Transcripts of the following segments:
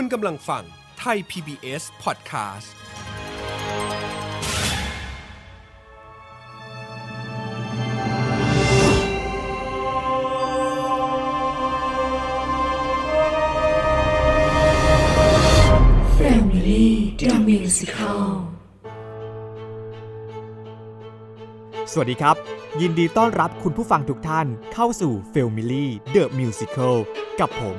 คุณกำลังฟังไทย PBS Podcast แฟมิลี่ดอมิวสิคลสวัสดีครับ ยินดีต้อนรับคุณผู้ฟังทุกท่านเข้าสู่ f a m i l y The Musical กับผม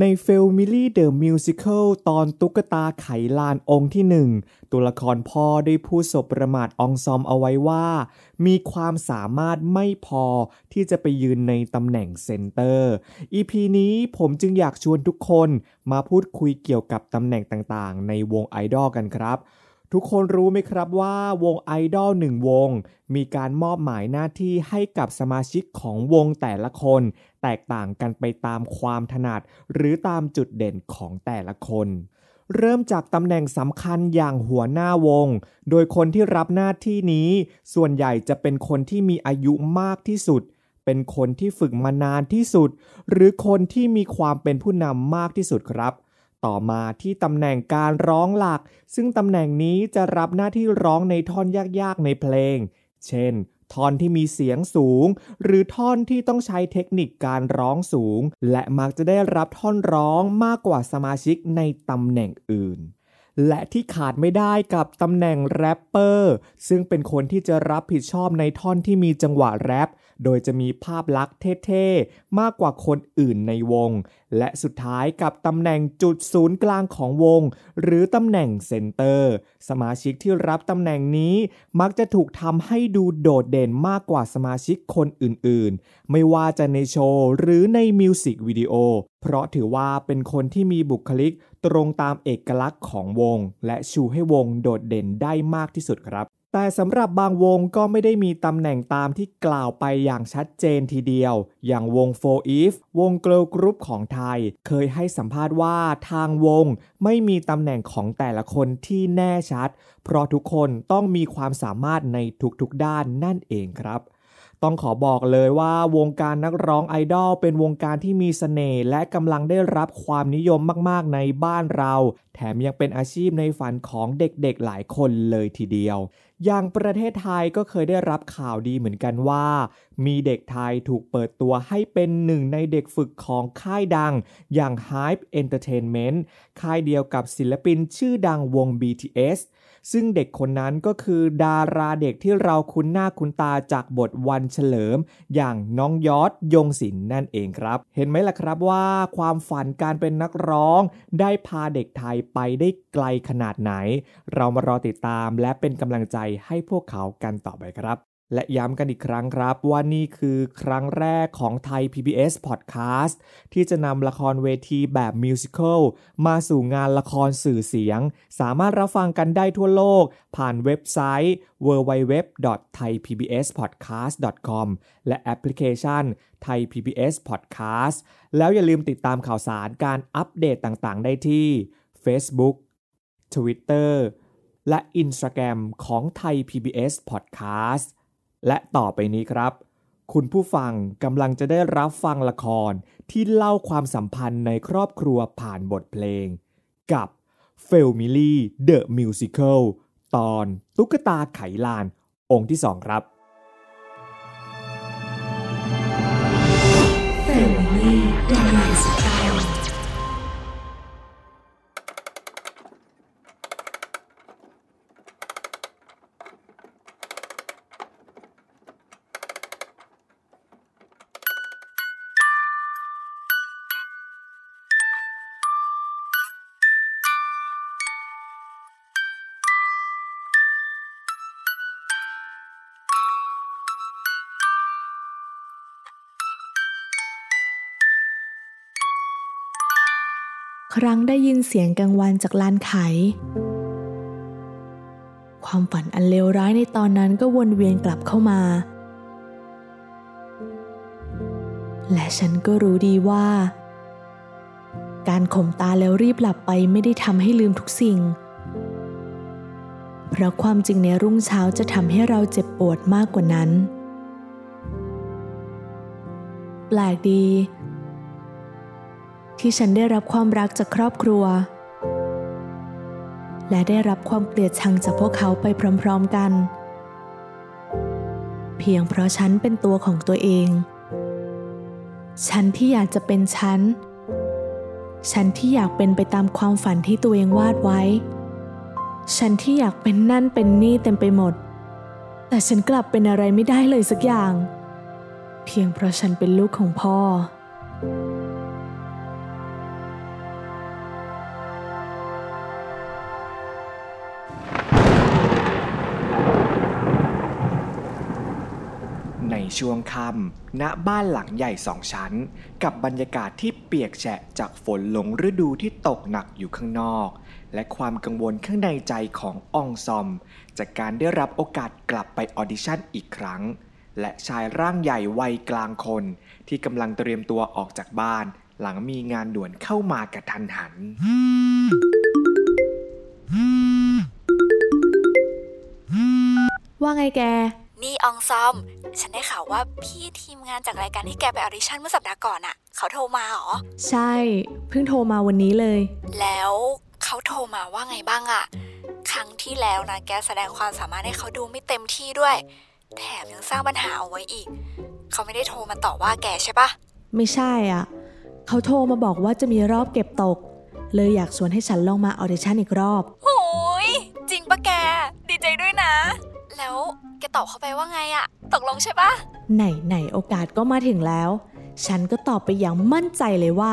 ใน F A M I L Y The Musical ตอนตุ๊กตาไขลานองก์ที่หนึ่งตัวละครพ่อได้พูดสบประมาทอองซอมเอาไว้ว่า มีความสามารถไม่พอที่จะไปยืนในตำแหน่ง center EP นี้ผมจึงอยากชวนทุกคนมาพูดคุยเกี่ยวกับตำแหน่งต่างๆ ในวงไอดอลกันครับ ทุกคนรู้ไหมครับว่าวงไอดอลหนึ่งวง มีการมอบหมายหน้าที่ให้กับสมาชิกของวงแต่ละคน แตกต่างกันไปตามความถนัด หรือตามจุดเด่นของแต่ละคน เริ่มจากตำแหน่งสำคัญอย่างหัวหน้าวง โดยคนที่รับหน้าที่นี้ ส่วนใหญ่จะเป็นคนที่มีอายุมากที่สุด เป็นคนที่ฝึกมานานที่สุด หรือคนที่มีความเป็นผู้นำมากที่สุดครับ ต่อมาที่ตำแหน่งการร้องหลัก ซึ่งตำแหน่งนี้จะรับหน้าที่ร้องในท่อนยากๆในเพลง เช่นท่อนที่มีเสียงสูง หรือท่อนที่ต้องใช้เทคนิคการร้องสูง และมักจะได้รับท่อนร้องมากกว่าสมาชิกในตำแหน่งอื่น และที่ขาดไม่ได้กับตำแหน่งแรปเปอร์ซึ่งเป็นคนที่จะรับผิดชอบในท่อนที่มีจังหวะแรป โดยจะมีภาพลักษณ์เท่ๆ มากกว่าคนอื่นในวง และสุดท้ายกับตำแหน่งจุดศูนย์กลางของวง หรือตำแหน่งเซนเตอร์ สมาชิกที่รับตำแหน่งนี้มักจะถูกทำให้ดูโดดเด่นมากกว่าสมาชิกคนอื่นๆ ไม่ว่าจะในโชว์หรือในมิวสิกวิดีโอ เพราะถือว่าเป็นคนที่มีบุคลิกตรงตามเอกลักษณ์ของวง และชูให้วงโดดเด่นได้มากที่สุดครับ แต่สำหรับบางวงก็ไม่ได้มีตำแหน่งตามที่กล่าวไปอย่างชัดเจนทีเดียว อย่างวง4 Eve วง girl group ของไทย เคยให้สัมภาษณ์ว่าทางวงไม่มีตำแหน่งของแต่ละคนที่แน่ชัด เพราะทุกคนต้องมีความสามารถในทุกๆด้านนั่นเองครับต้องขอบอกเลยว่าวงการนักร้องไอดอลเป็นวงการที่มีเสน่ห์และกำลังได้รับความนิยมมากๆในบ้านเรา แถมยังเป็นอาชีพในฝันของเด็กๆหลายคนเลยทีเดียว อย่างประเทศไทยก็เคยได้รับข่าวดีเหมือนกันว่า มีเด็กไทยถูกเปิดตัวให้เป็นหนึ่งในเด็กฝึกของค่ายดัง อย่าง Hype Entertainment ค่ายเดียวกับศิลปินชื่อดังวง BTS ซึ่งเด็กคนนั้นก็คือดาราเด็กที่เราคุ้นหน้าคุ้นตาจากบทวันเฉลิม อย่างน้องยอดยงศิลป์นั่นเองครับ เห็นไหมล่ะครับว่าความฝันการเป็นนักร้อง ได้พาเด็กไทยไปได้ไกลขนาดไหน เรามารอติดตามและเป็นกำลังใจให้พวกเขากันต่อไปครับ และย้ำกันอีกครั้งครับว่านี่คือครั้งแรกของไทย PBS Podcast ที่จะนำละครเวทีแบบมิวสิควลมาสู่งานละครสื่อเสียง สามารถรับฟังกันได้ทั่วโลก ผ่านเว็บไซต์ www.thaipbspodcast.com และแอปพลิเคชัน Thai PBS Podcast แล้วอย่าลืมติดตามข่าวสารการอัปเดตต่างๆ ได้ที่ Facebook Twitter และ Instagram ของไทย PBS Podcast และต่อไปนี้ครับ คุณผู้ฟังกำลังจะได้รับฟังละครที่เล่าความสัมพันธ์ในครอบครัวผ่านบทเพลง กับ f a m i l y The Musical ตอนตุ๊กตาไขลานองค์ที่สองครับ ได้ยินเสียงกังวานจากลานไข ความฝันอันเลวร้ายในตอนนั้นก็วนเวียนกลับเข้ามา และฉันก็รู้ดีว่า การข่มตาแล้วรีบหลับไปไม่ได้ทำให้ลืมทุกสิ่ง เพราะความจริงในรุ่งเช้าจะทำให้เราเจ็บปวดมากกว่านั้น แปลกดี ที่ฉันได้รับความรักจากครอบครัว และได้รับความเกลียดชังจากพวกเขาไปพร้อมๆกัน เพียงเพราะฉันเป็นตัวของตัวเอง ฉันที่อยากจะเป็นฉัน ฉันที่อยากเป็นไปตามความฝันที่ตัวเองวาดไว้ ฉันที่อยากเป็นนั่นเป็นนี่เต็มไปหมด แต่ฉันกลับเป็นอะไรไม่ได้เลยสักอย่าง เพียงเพราะฉันเป็นลูกของพ่อ ช่วงค่ำณบ้านหลังใหญ่สองชั้น กับบรรยากาศที่เปียกแฉะจากฝนหลงฤดูที่ตกหนักอยู่ข้างนอก และความกังวลข้างในใจของอองซอม จากการได้รับโอกาสกลับไป audition อีกครั้ง และชายร่างใหญ่วัยกลางคน ที่กำลังเตรียมตัวออกจากบ้าน หลังมีงานด่วนเข้ามากระทันหัน ว่าไงแก นี่อองซอม ฉันได้ข่าวว่าพี่ทีมงานจากรายการที่แกไป audition เมื่อสัปดาห์ก่อนอะเขาโทรมาเหรอ ใช่ เพิ่งโทรมาวันนี้เลย แล้วเขาโทรมาว่าไงบ้างอะครั้งที่แล้วนะแกแสดงความสามารถให้เขาดูไม่เต็มที่ด้วย แถมยังสร้างปัญหาเอาไว้อีก เขาไม่ได้โทรมาต่อว่าแกใช่ปะไม่ใช่อะ เขาโทรมาบอกว่าจะมีรอบเก็บตก เลยอยากชวนให้ฉันลองมาออดิชั่นอีกรอบ โอ้ยจริงปะแก ดีใจด้วยนะ แล้วแกตอบเขาไปว่าไงอะตกลงใช่ปะไหนไหนโอกาสก็มาถึงแล้ว ฉันก็ตอบไปอย่างมั่นใจเลยว่า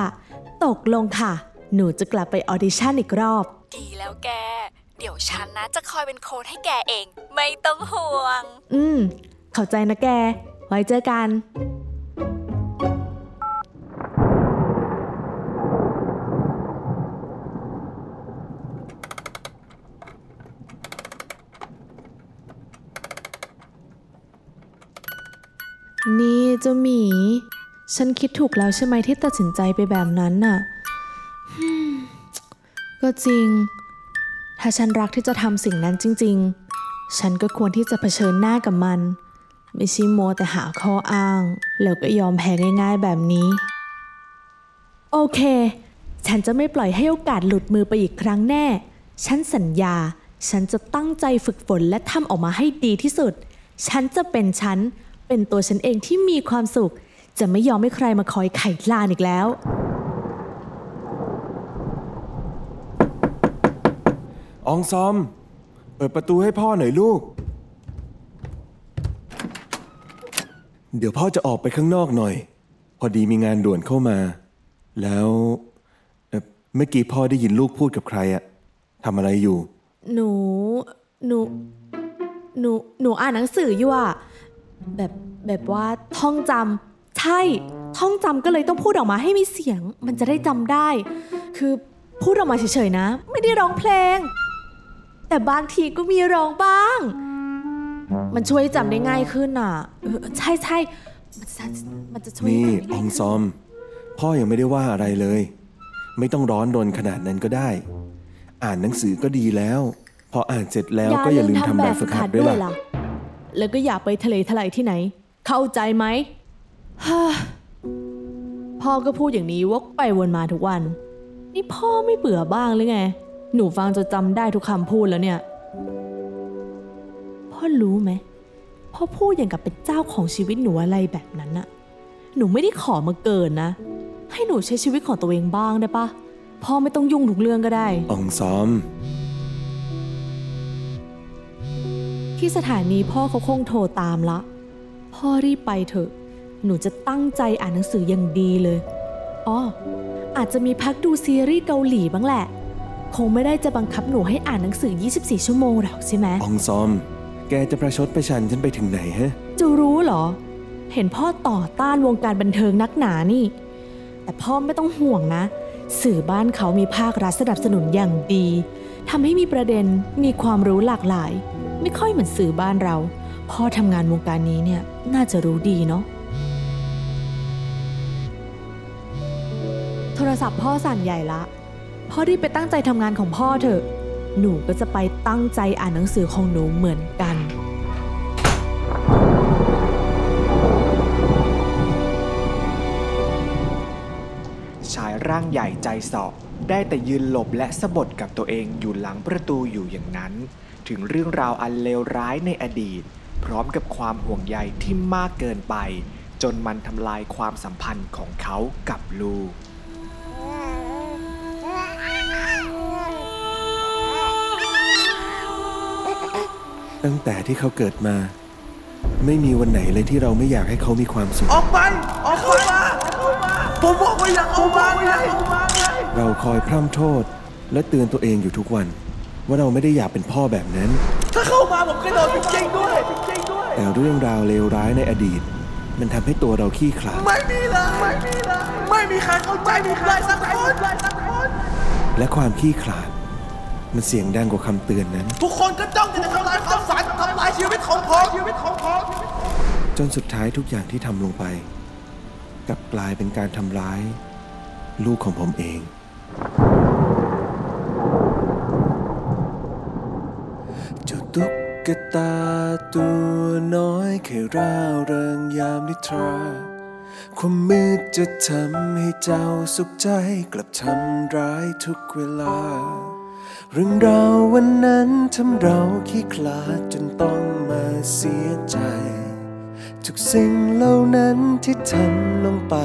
ตกลงค่ะ หนูจะกลับไปออดิชั่นอีกรอบ ดีแล้วแก เดี๋ยวฉันนะจะคอยเป็นโค้ดให้แกเอง ไม่ต้องห่วง อืม เข้าใจนะแก ไว้เจอกัน นี่เจ้าหมี ฉันคิดถูกแล้วใช่ไหมที่ตัดสินใจไปแบบนั้นน่ะก็จริง ถ้าฉันรักที่จะทำสิ่งนั้นจริง ๆ ฉันก็ควรที่จะเผชิญหน้ากับมัน ไม่ใช่โมวแต่หาข้ออ้าง แล้วก็ยอมแพ้ง่ายๆแบบนี้ โอเค ฉันจะไม่ปล่อยให้โอกาสหลุดมือไปอีกครั้งแน่ ฉันสัญญา ฉันจะตั้งใจฝึกฝนและทำออกมาให้ดีที่สุด ฉันจะเป็นฉัน เป็นตัวฉันเองที่มีความสุข จะไม่ยอมให้ใครมาคอยไขลานอีกแล้ว อองซอม เปิดประตูให้พ่อหน่อยลูก เดี๋ยวพ่อจะออกไปข้างนอกหน่อย พอดีมีงานด่วนเข้ามา แล้วเอ่อเมื่อกี้พ่อได้ยินลูกพูดกับใครอะทำอะไรอยู่ หนู หนู หนู หนูอ่านหนังสืออยู่อะ แบบแบบว่าท่องจำใช่ ท่องจำก็เลยต้องพูดออกมาให้มีเสียง มันจะได้จำได้ คือพูดออกมาเฉยๆนะ ไม่ได้ร้องเพลง แต่บางทีก็มีร้องบ้าง มันช่วยจำได้ง่ายขึ้นอะเออใช่ใช่มันจะมันจะช่วยนี่จำได้อง่าอยงขึ้นซอม พ่อยังไม่ได้ว่าอะไรเลย ไม่ต้องร้อนรนขนาดนั้นก็ได้ อ่านหนังสือก็ดีแล้ว พออ่านเสร็จแล้วก็อย่าลืมทำแบบฝึกหัดด้วยล่ะ แล้วก็อย่าไปทะเลทลายที่ไหน เข้าใจไหมฮ่าพ่อก็พูดอย่างนี้วกไปวนมาทุกวัน นี่พ่อไม่เบื่อบ้างหรือไง หนูฟังจะจำได้ทุกคำพูดแล้วเนี่ย พ่อรู้ไหมพ่อพูดอย่างกับเป็นเจ้าของชีวิตหนูอะไรแบบนั้นน่ะหนูไม่ได้ขอมาเกินนะ ให้หนูใช้ชีวิตของตัวเองบ้างได้ปะพ่อไม่ต้องยุ่งทุกเรื่องก็ได้ อองซอม ที่สถานีพ่อเขาคงโทรตามละ พ่อรีบไปเถอะ หนูจะตั้งใจอ่านหนังสืออย่างดีเลยอ๋ออาจจะมีพักดูซีรีส์เกาหลีบ้างแหละ คงไม่ได้จะบังคับหนูให้อ่านหนังสือ 24 ชั่วโมงหรอกใช่ไหมอองซอม แกจะประชดประชันฉันไปถึงไหนฮะ จะรู้เหรอ เห็นพ่อต่อต้านวงการบันเทิงนักหนานี่ แต่พ่อไม่ต้องห่วงนะ สื่อบ้านเขามีภาครัฐสนับสนุนอย่างดีทำให้มีประเด็นมีความรู้หลากหลาย ไม่ค่อยเหมือนสื่อบ้านเรา พ่อทำงานวงการนี้เนี่ยน่าจะรู้ดีเนาะโทรศัพท์พ่อสั่นใหญ่ละ พ่อรีบไปตั้งใจทำงานของพ่อเถอะ หนูก็จะไปตั้งใจอ่านหนังสือของหนูเหมือนกันชายร่างใหญ่ใจเสาะได้แต่ยืนหลบและสะบดกับตัวเองอยู่หลังประตูอยู่อย่างนั้น ถึงเรื่องราวอันเลวร้ายในอดีต พร้อมกับความห่วงใยที่มากเกินไป จนมันทำลายความสัมพันธ์ของเขากับลูกตั้งแต่ที่เขาเกิดมา ไม่มีวันไหนเลยที่เราไม่อยากให้เขามีความสุข ออกไป ออกเข้ามา ผมบอกว่าอยากเอามาไงเราคอยพร่ำโทษและเตือนตัวเองอยู่ทุกวัน ว่าเราไม่ได้อยากเป็นพ่อแบบนั้น ถ้าเข้ามาผมกระโดดจริงๆด้วยจริงๆด้วย แต่เรื่องราวเลวร้ายในอดีต มันทำให้ตัวเราขี้ขลาดไม่มีเลยไม่มีเลยไม่มีใครเข้าใจผมเลยสักคนเลยสักคนและความขี้ขลาด มันเสียงดังกว่าคำเตือนนั้น ทุกคนก็จ้องจะทำลายความฝันทำลายชีวิตของผมชีวิตของผมจนสุดท้ายทุกอย่างที่ทำลงไป กลับกลายเป็นการทำร้าย ลูกของผมเอง เจ้าตุ๊ กตาตัวน้อยแค่ร่าเริงยามนิทราความมืดจะทำให้เจ้าสุขใจกลับทำร้ายทุกเวลา เรื่องราววันนั้นทำเราขี้คลาดจนต้องมาเสียใจ ทุกสิ่งเหล่านั้นที่ทำลงไป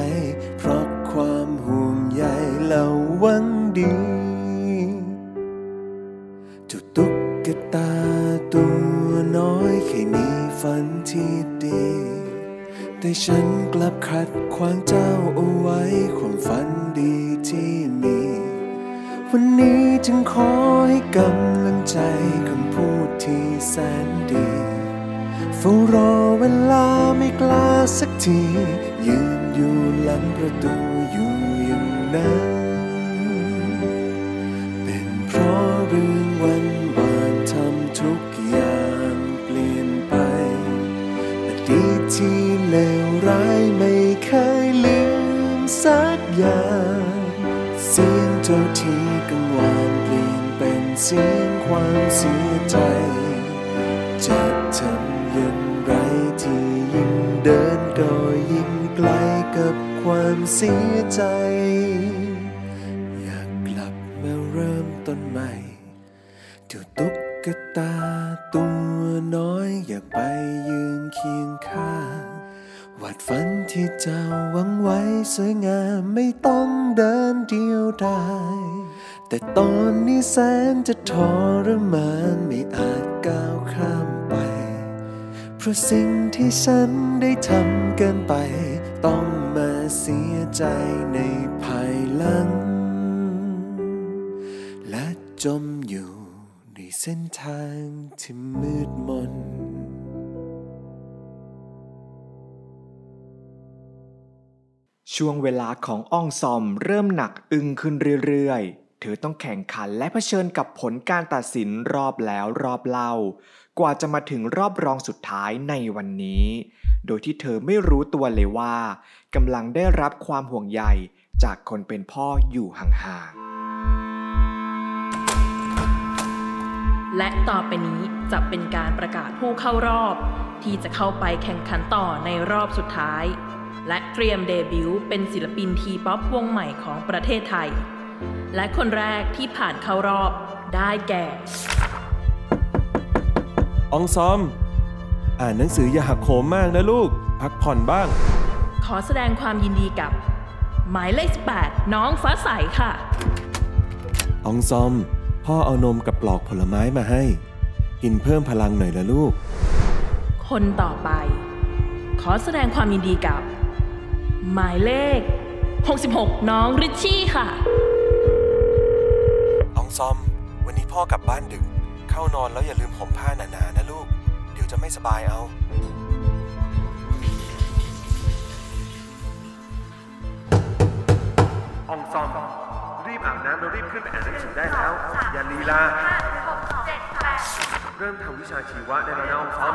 ฝันที่ดี แต่ฉันกลับขัดขวางเจ้าเอาไว้ความฝันดีที่มี วันนี้จึงขอให้กำลังใจคำพูดที่แสนดีเฝ้ารอเวลาไม่กล้าสักที ยืนอยู่หลังประตูอยู่อย่างนั้นเป็น กังวานเปลี่ยนเป็นเสียงความเสียใจ จะทำอย่างไรที่ยิ่งเดินก็ยิ่งไกลกับความเสียใจ อยากกลับมาเริ่มต้นใหม่เจ้าตุ๊กตาตัวน้อยอยากไปยืนเคียงข้าง วาดฝันที่เจ้าหวังไว้สวยงามไม่ต้องเดินเดียวดายแต่ตอนนี้แสนจะทรมานไม่อาจก้าวข้ามไป เพราะสิ่งที่ฉันได้ทำเกินไป ต้องมาเสียใจในภายหลัง และจมอยู่ในเส้นทางที่มืดมน ช่วงเวลาของอ้องซอมเริ่มหนักอึ้งขึ้นเรื่อยๆ เธอต้องแข่งขันและเผชิญกับผลการตัดสินรอบแล้วรอบเล่า กว่าจะมาถึงรอบรองสุดท้ายในวันนี้ โดยที่เธอไม่รู้ตัวเลยว่ากำลังได้รับความห่วงใยจากคนเป็นพ่ออยู่ห่างๆ และต่อไปนี้จะเป็นการประกาศผู้เข้ารอบ ที่จะเข้าไปแข่งขันต่อในรอบสุดท้าย และเตรียมเดบิวต์เป็นศิลปินทีป๊อปวงใหม่ของประเทศไทย และคนแรกที่ผ่านเข้ารอบได้แก่ อองซอม อ่านหนังสืออย่าหักโหมมากนะลูก พักผ่อนบ้าง ขอแสดงความยินดีกับ หมายเลข8น้องฟ้าใสค่ะ อองซอม พ่อเอานมกับปลอกผลไม้มาให้ กินเพิ่มพลังหน่อยละลูก คนต่อไป ขอแสดงความยินดีกับ หมายเลข 66 น้องริชชี่ค่ะอองซอม วันนี้พ่อกลับบ้านดึก เข้านอนแล้วอย่าลืมห่มผ้าหนาๆนะลูก เดี๋ยวจะไม่สบายเอา อองซอมรีรีบอาบน้ำแล้วรีบขึ้นไปอ่านหนังสือได้แล้ว อย่าลีลา เริ่มทำวิชาชีวะได้แล้วนะอองซอม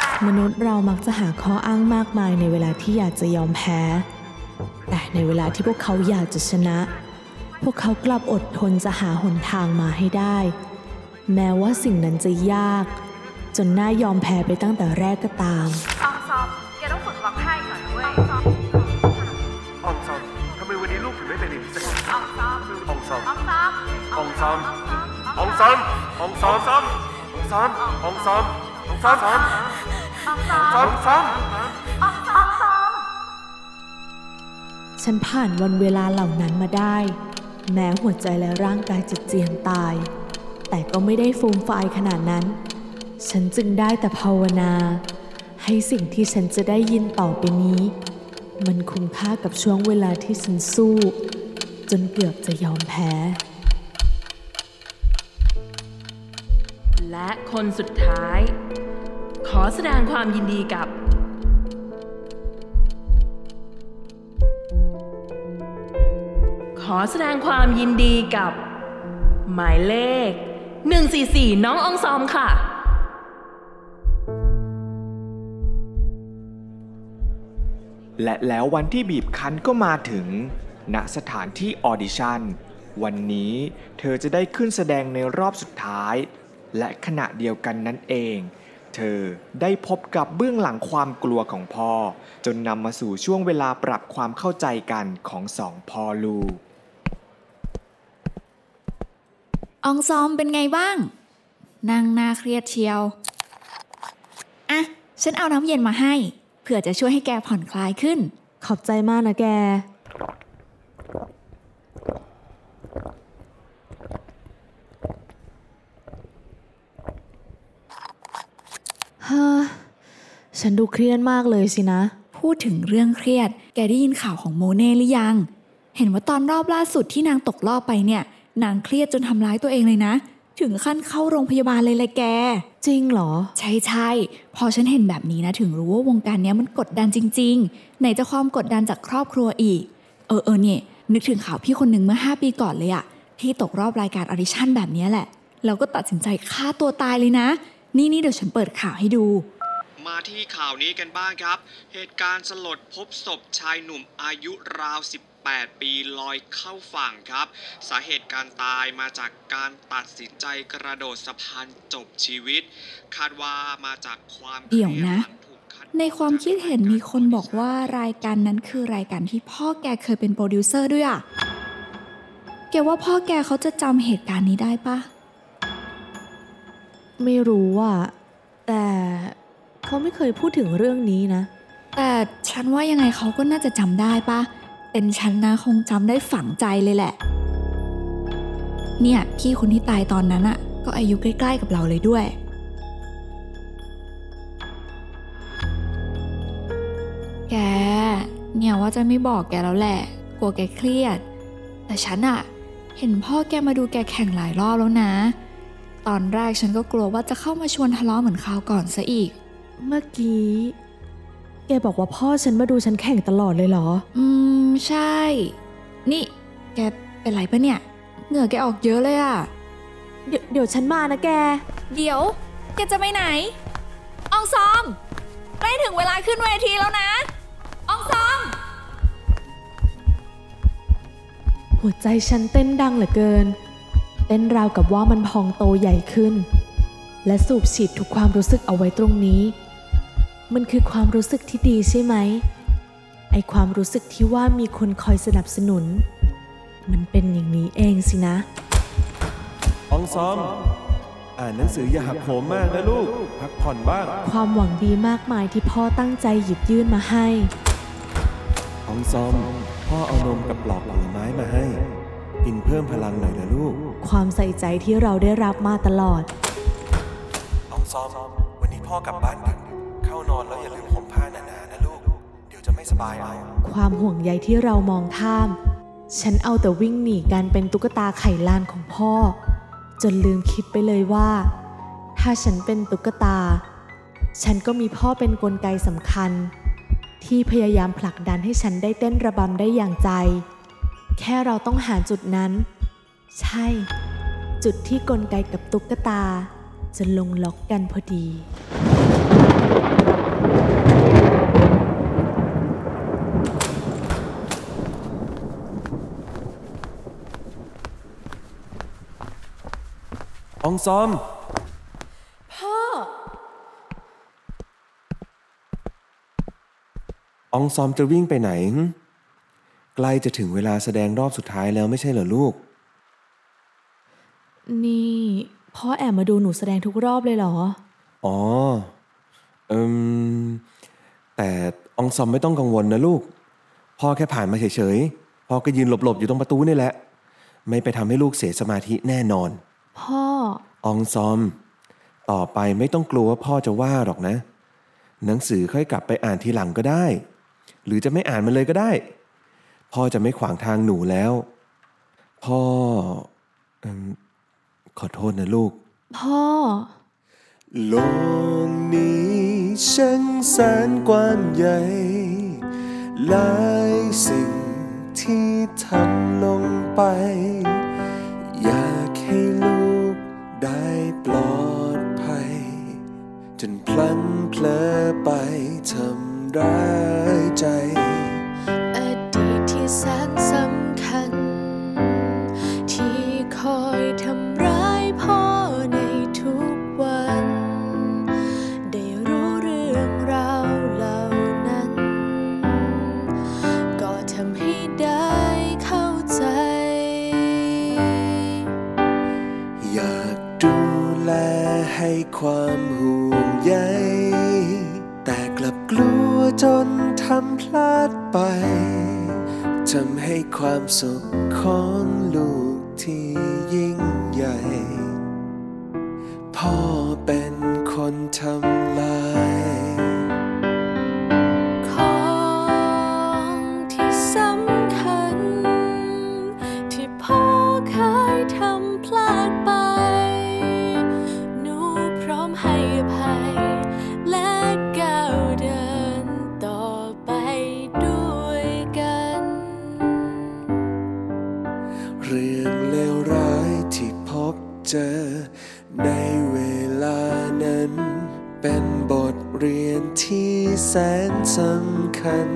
ม นุษย์เรามักจะหาข้ออ้างมากมายในเวลาที่อยากจะยอมแพ้ แต่ในเวลาที่พวกเขาอยากจะชนะ พวกเขากลับอดทนจะหาหนทางมาให้ได้ แม้ว่าสิ่งนั้นจะยาก จนน่ายอมแพ้ไปตั้งแต่แรกก็ตามอองซอมแกต้องฝึกร้องไห้ก่อนนะเว้ยอองซอมทำไมวันนี้ลูกถึงไม่ไปเรียนสักทีอองซอมอองซอมอองซอมอองซอมอองซอมอองซอมอองซอมอองซอมอองซอมอองซอมอองซอมอองซอมออง ซอมอองซอมฉันผ่านวันเวลาเหล่านั้นมาได้ แม้หัวใจและร่างกายจะเจียนตาย แต่ก็ไม่ได้ฟูมฟายขนาดนั้น ฉันจึงได้แต่ภาวนา ให้สิ่งที่ฉันจะได้ยินต่อไปนี้ มันคุ้มค่ากับช่วงเวลาที่ฉันสู้ จนเกือบจะยอมแพ้ และคนสุดท้าย ขอแสดงความยินดีกับ ขอแสดงความยินดีกับ หมายเลข 144 น้ององซอมค่ะ และแล้ววันที่บีบคั้นก็มาถึง ณสถานที่ออดิชั่น วันนี้เธอจะได้ขึ้นแสดงในรอบสุดท้าย และขณะเดียวกันนั่นเอง เธอได้พบกับเบื้องหลังความกลัวของพ่อ จนนำมาสู่ช่วงเวลาปรับความเข้าใจกันของสองพ่อลูก อองซอมเป็นไงบ้าง นั่งหน้าเครียดเชียว อะ ฉันเอาน้ำเย็นมาให้ เผื่อจะช่วยให้แกผ่อนคลายขึ้น ขอบใจมากนะแก ฮ้อฉันดูเครียดมากเลยสินะ พูดถึงเรื่องเครียด แกได้ยินข่าวของโมเน่หรือยัง เห็นว่าตอนรอบล่าสุดที่นางตกรอบไปเนี่ย นางเครียดจนทำร้ายตัวเองเลยนะ ถึงขั้นเข้าโรงพยาบาลเลยเลยแก จริงเหรอ ใช่ใช่พอฉันเห็นแบบนี้นะ ถึงรู้ว่าวงการเนี้ยมันกดดันจริง ๆ ไหนจะความกดดันจากครอบครัวอีก เออเออเนี่ยนึกถึงข่าวพี่คนหนึ่งเมื่อ 5 ปีก่อนเลยอะที่ตกรอบรายการ audition แบบเนี้ยแหละแล้วก็ตัดสินใจฆ่าตัวตายเลยนะ นี่นี่เดี๋ยวฉันเปิดข่าวให้ดู มาที่ข่าวนี้กันบ้างครับ เหตุการณ์สลดพบศพชายหนุ่มอายุราว 18 ปีลอยเข้าฝั่งครับ สาเหตุการตายมาจากการตัดสินใจกระโดดสะพานจบชีวิต คาดว่ามาจากความเดี๋ยวนะครีหลังถูกคัดในความคิดเห็นมีคนบอกว่ารายการนั้นคือรายการที่พ่อแกเคยเป็นโปรดิวเซอร์ด้วยอะแกว่าพ่อแกเขาจะจำเหตุการณ์นี้ได้ปะ ไม่รู้อะแต่เขาไม่เคยพูดถึงเรื่องนี้นะ แต่ฉันว่ายังไงเขาก็น่าจะจำได้ปะเป็นฉันนะคงจำได้ฝังใจเลยแหละ เนี่ยพี่คนที่ตายตอนนั้นอะก็อายุใกล้ ๆ กับเราเลยด้วย แก เนี่ยว่าจะไม่บอกแกแล้วแหละ กลัวแกเครียด แต่ฉันอะเห็นพ่อแกมาดูแกแข่งหลายรอบแล้วนะ ตอนแรกฉันก็กลัวว่าจะเข้ามาชวนทะเลาะเหมือนคราวก่อนซะอีก เมื่อกี้ แกบอกว่าพ่อฉันมาดูฉันแข่งตลอดเลยเหรอ อืม ใช่ นี่ แกเป็นไรปะเนี่ย เหงื่อแกออกเยอะเลยอะเดี๋ยวเดี๋ยวฉันมานะแก เดี๋ยว แกจะไปไหน อองซอม ใกล้ถึงเวลาขึ้นเวทีแล้วนะ อองซอม หัวใจฉันเต้นดังเหลือเกิน เต้นราวกับว่ามันพองโตใหญ่ขึ้น และสูบฉีดทุกความรู้สึกเอาไว้ตรงนี้ มันคือความรู้สึกที่ดีใช่ไหม ไอความรู้สึกที่ว่ามีคนคอยสนับสนุน มันเป็นอย่างนี้เองสินะ อองซอม อ่านหนังสืออย่าหักโหมมากนะลูก พักผ่อนบ้าง ความหวังดีมากมายที่พ่อตั้งใจหยิบยื่นมาให้ อองซอม พ่อเอานมกับปลอกผลไม้มาให้ กินเพิ่มพลังหน่อยนะลูก ความใส่ใจที่เราได้รับมาตลอดอองซอม วันนี้พ่อกลับบ้านดึกเข้านอนแล้วอย่าลืมห่มผ้าหนาๆนะลูก เดี๋ยวจะไม่สบายเอาความห่วงใยที่เรามองข้าม ฉันเอาแต่วิ่งหนีการเป็นตุ๊กตาไข่ลานของพ่อ จนลืมคิดไปเลยว่า ถ้าฉันเป็นตุ๊กตา ฉันก็มีพ่อเป็นนกลไกสำคัญ ที่พยายามผลักดันให้ฉันได้เต้นระบำได้อย่างใจ แค่เราต้องหาจุดนั้น ใช่ จุดที่กลไกกับตุ๊กตา จะลงล็อกกันพอดีอองซอม พ่อ อองซอมจะวิ่งไปไหนหึ ใกล้จะถึงเวลาแสดงรอบสุดท้ายแล้วไม่ใช่เหรอลูก นี่พ่อแอบมาดูหนูแสดงทุกรอบเลยเหรอ อ๋อ เอิมแต่อองซอมไม่ต้องกังวลนะลูก พ่อแค่ผ่านมาเฉยๆ พ่อก็ยืนหลบๆ อยู่ตรงประตูนี่แหละ ไม่ไปทำให้ลูกเสียสมาธิแน่นอน พ่ออองซอม ต่อไปไม่ต้องกลัวว่าพ่อจะว่าหรอกนะ หนังสือค่อยกลับไปอ่านทีหลังก็ได้ หรือจะไม่อ่านมันเลยก็ได้ พ่อจะไม่ขวางทางหนูแล้ว พ่อเอิ่มขอโทษนะลูก พ่อ โลกนี้ช่างแสนกว้างใหญ่ หลายสิ่งที่ทำลงไป อยากให้ลูกได้ปลอดภัย จนพลั้งเพลอไปทำร้ายใจำพลาดไปทำให้ความสุขของลูกที่ยิ่งใหญ่พ่อ เป็นบทเรียนที่แสนสำคัญ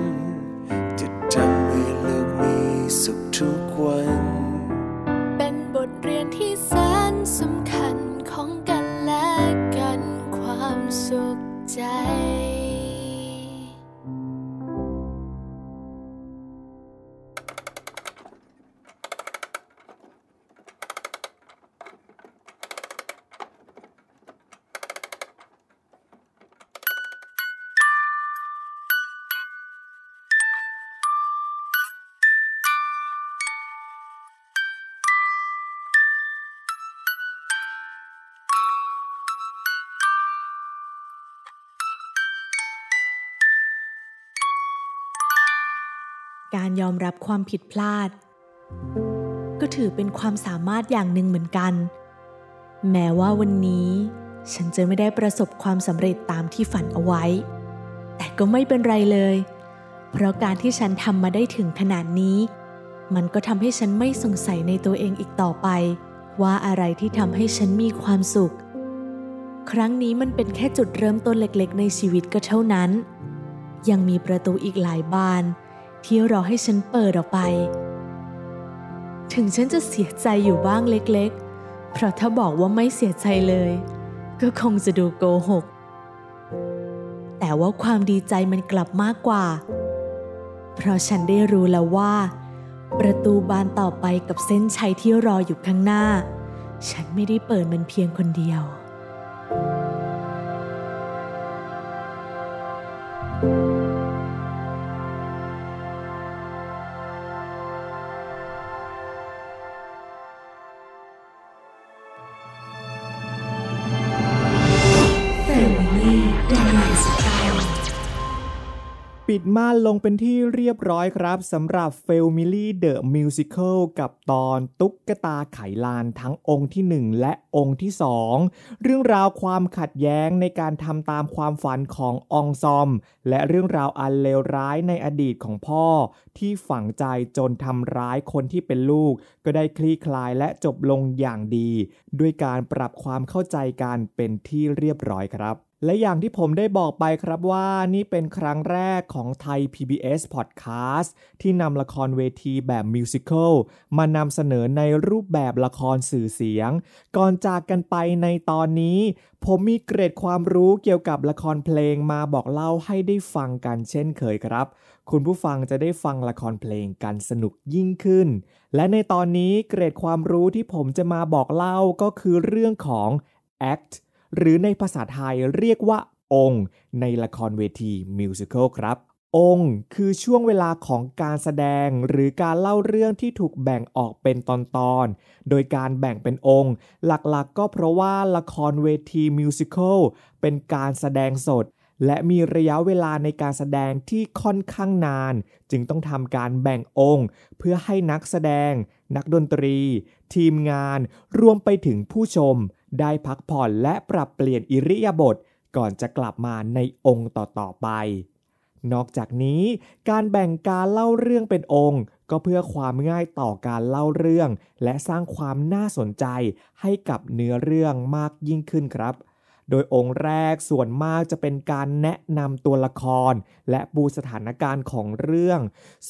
ยอมรับความผิดพลาด ก็ถือเป็นความสามารถอย่างหนึ่งเหมือนกัน แม้ว่าวันนี้ ฉันจะไม่ได้ประสบความสำเร็จตามที่ฝันเอาไว้ แต่ก็ไม่เป็นไรเลย เพราะการที่ฉันทำมาได้ถึงขนาดนี้ มันก็ทำให้ฉันไม่สงสัยในตัวเองอีกต่อไป ว่าอะไรที่ทำให้ฉันมีความสุข ครั้งนี้มันเป็นแค่จุดเริ่มต้นเล็กๆ ในชีวิตก็เท่านั้น ยังมีประตูอีกหลายบาน ที่รอให้ฉันเปิดออกไป ถึงฉันจะเสียใจอยู่บ้างเล็กๆ เพราะถ้าบอกว่าไม่เสียใจเลย ก็คงจะดูโกหก แต่ว่าความดีใจมันกลับมากกว่า เพราะฉันได้รู้แล้วว่า ประตูบานต่อไปกับเส้นชัยที่รออยู่ข้างหน้า ฉันไม่ได้เปิดมันเพียงคนเดียว ปิดม่านลงเป็นที่เรียบร้อยครับสำหรับ f a m i l y The Musical กับตอนตุ๊กตาไขลานทั้งองค์ที่ 1 และองค์ที่ 2 เรื่องราวความขัดแย้งในการทำตามความฝันขององซอม และเรื่องราวอันเลวร้ายในอดีตของพ่อ ที่ฝังใจจนทำร้ายคนที่เป็นลูก ก็ได้คลี่คลายและจบลงอย่างดี ด้วยการปรับความเข้าใจกันเป็นที่เรียบร้อยครับ และอย่างที่ผมได้บอกไปครับว่านี่เป็นครั้งแรกของไทย PBS Podcast ที่นำละครเวทีแบบมิวสิควลมานำเสนอในรูปแบบละครสื่อเสียง ก่อนจากกันไปในตอนนี้ ผมมีเกร็ดความรู้เกี่ยวกับละครเพลงมาบอกเล่าให้ได้ฟังกันเช่นเคยครับ คุณผู้ฟังจะได้ฟังละครเพลงกันสนุกยิ่งขึ้น และในตอนนี้เกร็ดความรู้ที่ผมจะมาบอกเล่าก็คือเรื่องของ act หรือในภาษาไทยเรียกว่า องค์ ในละครเวทีมิวสิควลครับ องค์คือช่วงเวลาของการแสดงหรือการเล่าเรื่องที่ถูกแบ่งออกเป็นตอนๆ โดยการแบ่งเป็นองค์ หลักๆก็เพราะว่าละครเวทีมิวสิควลเป็นการแสดงสดและมีระยะเวลาในการแสดงที่ค่อนข้างนาน จึงต้องทำการแบ่งองค์ เพื่อให้นักแสดง นักดนตรี ทีมงาน รวมไปถึงผู้ชม ได้พักผ่อนและปรับเปลี่ยนอิริยาบถก่อนจะกลับมาในองค์ต่อๆไป นอกจากนี้การแบ่งการเล่าเรื่องเป็นองค์ ก็เพื่อความง่ายต่อการเล่าเรื่อง และสร้างความน่าสนใจให้กับเนื้อเรื่องมากยิ่งขึ้นครับ โดยองค์แรกส่วนมากจะเป็นการแนะนำตัวละคร และปูสถานการณ์ของเรื่อง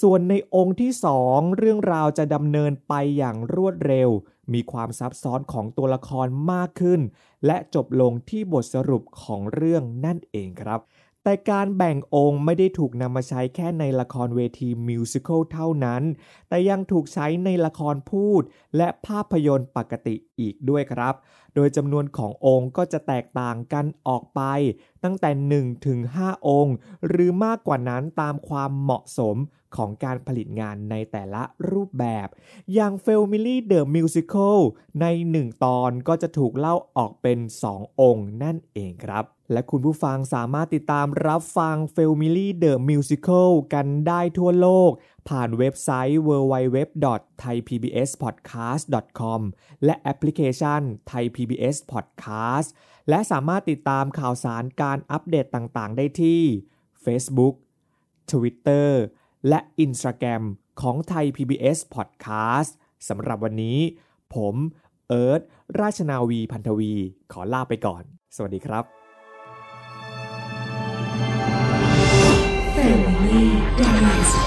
ส่วนในองค์ที่สองเรื่องราวจะดำเนินไปอย่างรวดเร็ว มีความซับซ้อนของตัวละครมากขึ้น และจบลงที่บทสรุปของเรื่องนั่นเองครับแต่การแบ่งองค์ไม่ได้ถูกนำมาใช้แค่ในละครเวทีมิวสิควลเท่านั้น แต่ยังถูกใช้ในละครพูด และภาพยนตร์ปกติอีกด้วยครับ โดยจำนวนขององค์ก็จะแตกต่างกันออกไป ตั้งแต่1ถึง5องค์ หรือมากกว่านั้นตามความเหมาะสมของการผลิตงานในแต่ละรูปแบบ อย่าง f a m i l y The Musical ใน 1 ตอนก็จะถูกเล่าออกเป็น 2 องค์นั่นเองครับ และคุณผู้ฟังสามารถติดตามรับฟัง f a m i l y The Musical กันได้ทั่วโลก ผ่านเว็บไซต์ www.thaipbspodcast.com และแอปพลิเคชัน Thai PBS Podcast และสามารถติดตามข่าวสารการอัปเดตต่างๆ ได้ที่ Facebook Twitter และ Instagram ของไทย PBS Podcast สำหรับวันนี้ ผมเอิร์ธราชนาวีพันธวี ขอลาไปก่อน สวัสดีครับ